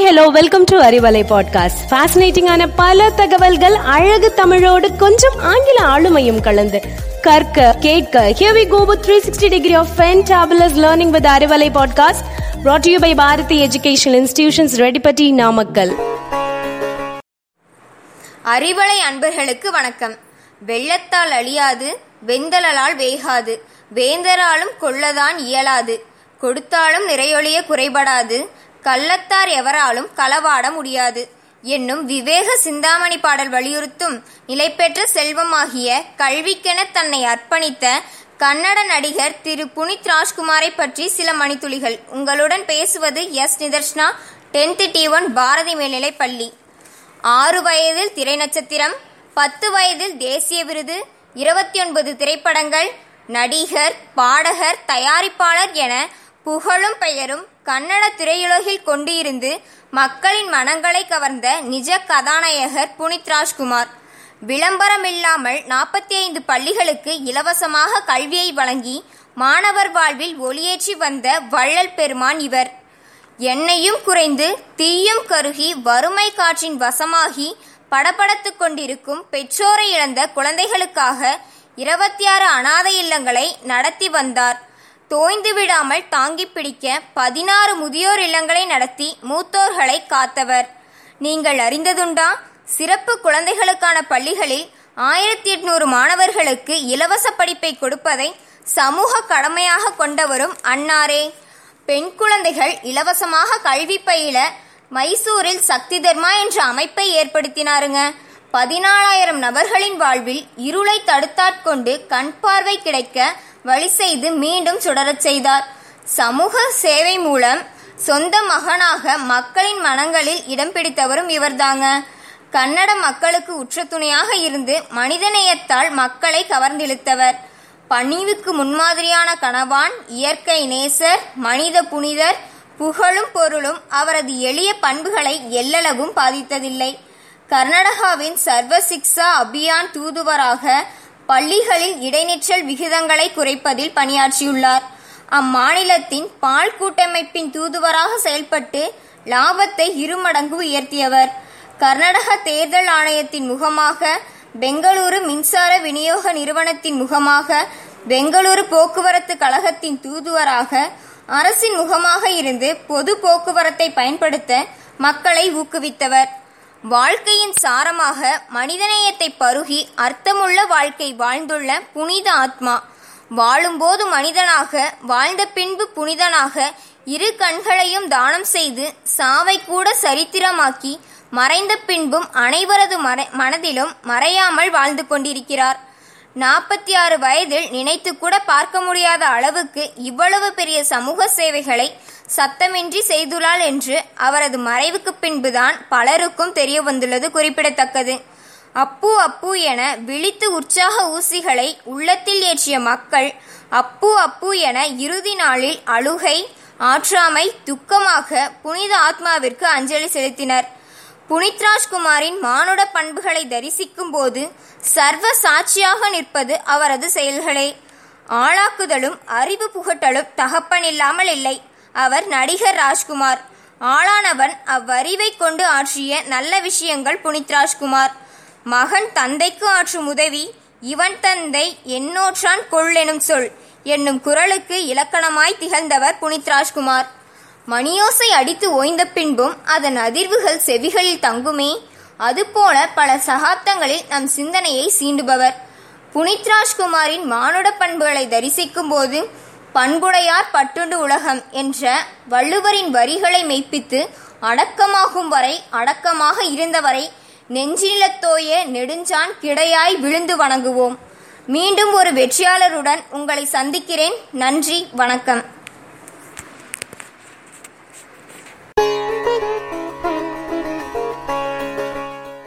Hi hello welcome to Arivalai podcast ஃபேசினேட்டிங்கான பல தகவல்கள் அழகு தமிழோடு கொஞ்சம் ஆங்கில ஆளுமையும் கலந்து. கற்க கேட்க here we go with 360 degree of fantabulous learning with Arivalai podcast brought to you by Bharathi educational institutions Reddipatti Namakkal Arivalai அன்பர்களுக்கு வணக்கம். வெள்ளத்தால் அழியாது வெந்தலால் வேகாது வேந்தராலும் கொள்ளதான் இயலாது கொடுத்தாலும் நிறையொழிய குறைபடாது கள்ளத்தார் எவராலும் களவாட முடியாது. என்னும் விவேக சிந்தாமணி பாடல் வலியுறுத்தும் நிலைபெற்ற செல்வமாகிய கல்விக்கென தன்னை அர்ப்பணித்த கன்னட நடிகர் திரு புனித் ராஜ்குமாரை பற்றி சில மணித்துளிகள். உங்களுடன் பேசுவது S. Nidharshna tenth D one Bharathi மேல்நிலை பள்ளி. ஆறு வயதில் திரை நட்சத்திரம் பத்து வயதில் தேசிய விருது இருபத்தி ஒன்பது திரைப்படங்கள் நடிகர் பாடகர் தயாரிப்பாளர் என புகழும் பெயரும் கன்னட திரையுலகில் கொண்டு இருந்து மக்களின் மனங்களை கவர்ந்த நிஜ கதாநாயகர் புனித் ராஜ்குமார். விளம்பரமில்லாமல் நாற்பத்தி ஐந்து பள்ளிகளுக்கு இலவசமாக கல்வியை வழங்கி மாணவர் வாழ்வில் ஒளியேற்றி வந்த வள்ளல் பெருமான் இவர். எண்ணெயும் குறைந்து தீயும் கருகி வறுமை காற்றின் வசமாகி படபடத்துக் கொண்டிருக்கும் பெற்றோரை இழந்த குழந்தைகளுக்காக இருபத்தி ஆறு அனாதை இல்லங்களை நடத்தி வந்தார். தோய்ந்து விடாமல் தாங்கி பிடிக்க பதினாறு முதியோர் இல்லங்களை நடத்தி மூத்தோர்களை காத்தவர். நீங்கள் அறிந்ததுண்டா? சிறப்பு குழந்தைகளுக்கான பள்ளிகளில் ஆயிரத்தி எட்நூறு மாணவர்களுக்கு இலவச படிப்பை கொடுப்பதை சமூக கடமையாக கொண்டவரும் அன்னாரே. பெண் குழந்தைகள் இலவசமாக கல்வி பயில மைசூரில் சக்தி தர்மா என்ற அமைப்பை ஏற்படுத்தினாருங்க. பதினாலாயிரம் நபர்களின் வாழ்வில் இருளை தடுத்தாட்கொண்டு கண் பார்வை கிடைக்க வழி செய்து மீண்டும் சுடரச் செய்தார். சமூக சேவை மூலம் சொந்த மகனாக மக்களின் மனங்களில் இடம் பிடித்தவரும் இவர்தாங்க. கன்னட மக்களுக்கு உற்ற துணையாக இருந்து மனிதநேயத்தால் மக்களை கவர்ந்திழுத்தவர். பணிவுக்கு முன்மாதிரியான கணவான் இயற்கை நேசர் மனித புனிதர் புகழும் பொருளும் அவரது எளிய பண்புகளை எல்லளவும் பாதித்ததில்லை. கர்நாடகாவின் சர்வசிக்ஷா அபியான் தூதுவராக பள்ளிகளில் இடைநிற்றல் விகிதங்களை குறைப்பதில் பணியாற்றியுள்ளார். அம்மாநிலத்தின் பால் கூட்டமைப்பின் தூதுவராக செயல்பட்டு லாபத்தை இருமடங்கு உயர்த்தியவர். கர்நாடக தேர்தல் ஆணையத்தின் முகமாக பெங்களூரு மின்சார விநியோக நிறுவனத்தின் முகமாக பெங்களூரு போக்குவரத்து கழகத்தின் தூதுவராக அரசின் முகமாக இருந்து பொது போக்குவரத்தை பயன்படுத்த மக்களை ஊக்குவித்தவர். வாழ்க்கையின் சாரமாக மனிதநேயத்தை பருகி அர்த்தமுள்ள வாழ்க்கை வாழ்ந்துள்ள புனித ஆத்மா. வாழும்போது மனிதனாக வாழ்ந்த பின்பு புனிதனாக இரு கண்களையும் தானம் செய்து சாவை கூட சரித்திரமாக்கி மறைந்த பின்பும் அனைவரது மறை மனதிலும் மறையாமல் வாழ்ந்து கொண்டிருக்கிறார். நாற்பத்தி ஆறு வயதில் நினைத்து கூட பார்க்க முடியாத அளவுக்கு இவ்வளவு பெரிய சமூக சேவைகளை சத்தமின்றி செய்துள்ளாள் என்று அவரது மறைவுக்கு பின்புதான் பலருக்கும் தெரிய வந்துள்ளது குறிப்பிடத்தக்கது. அப்பு அப்பு என விழித்து உற்சாக ஊசிகளை உள்ளத்தில் ஏற்றிய மக்கள் அப்பு அப்பு என இறுதி நாளில் அழுகை ஆற்றாமை துக்கமாக புனித ஆத்மாவிற்கு அஞ்சலி செலுத்தினர். புனித் ராஜ்குமாரின் மானுட பண்புகளை தரிசிக்கும் போது சர்வ சாட்சியாக நிற்பது அவரது செயல்களே. ஆளாக்குதலும் அறிவு புகட்டலும் தகப்பனில்லாமல் இல்லை. அவர் நடிகர் ராஜ்குமார். ஆளானவன் அவ்வறிவை கொண்டு ஆற்றிய நல்ல விஷயங்கள் புனித் ராஜ்குமார் மகன் தந்தைக்கு ஆற்றும் உதவி இவன் தந்தை என்னோற்றான் கொள்ளெனும் சொல் என்னும் குரலுக்கு இலக்கணமாய் திகழ்ந்தவர் புனித் ராஜ்குமார் மணியோசை அடித்து ஓய்ந்த பின்பும் அதன் அதிர்வுகள் செவிகளில் தங்குமே அதுபோல பல சகாப்தங்களில் நம் சிந்தனையை சீண்டுபவர். புனித் ராஜ்குமாரின் மானுட பண்புகளை தரிசிக்கும் போது பண்புடையார் பட்டுண்டு உலகம் என்ற வள்ளுவரின் வரிகளை மெய்ப்பித்து அடக்கமாகும் வரை அடக்கமாக இருந்தவரை நெஞ்சிலத்தோய நெடுஞ்சான் கிடையாய் விழுந்து வணங்குவோம். மீண்டும் ஒரு வெற்றியாளருடன் உங்களை சந்திக்கிறேன். நன்றி வணக்கம்.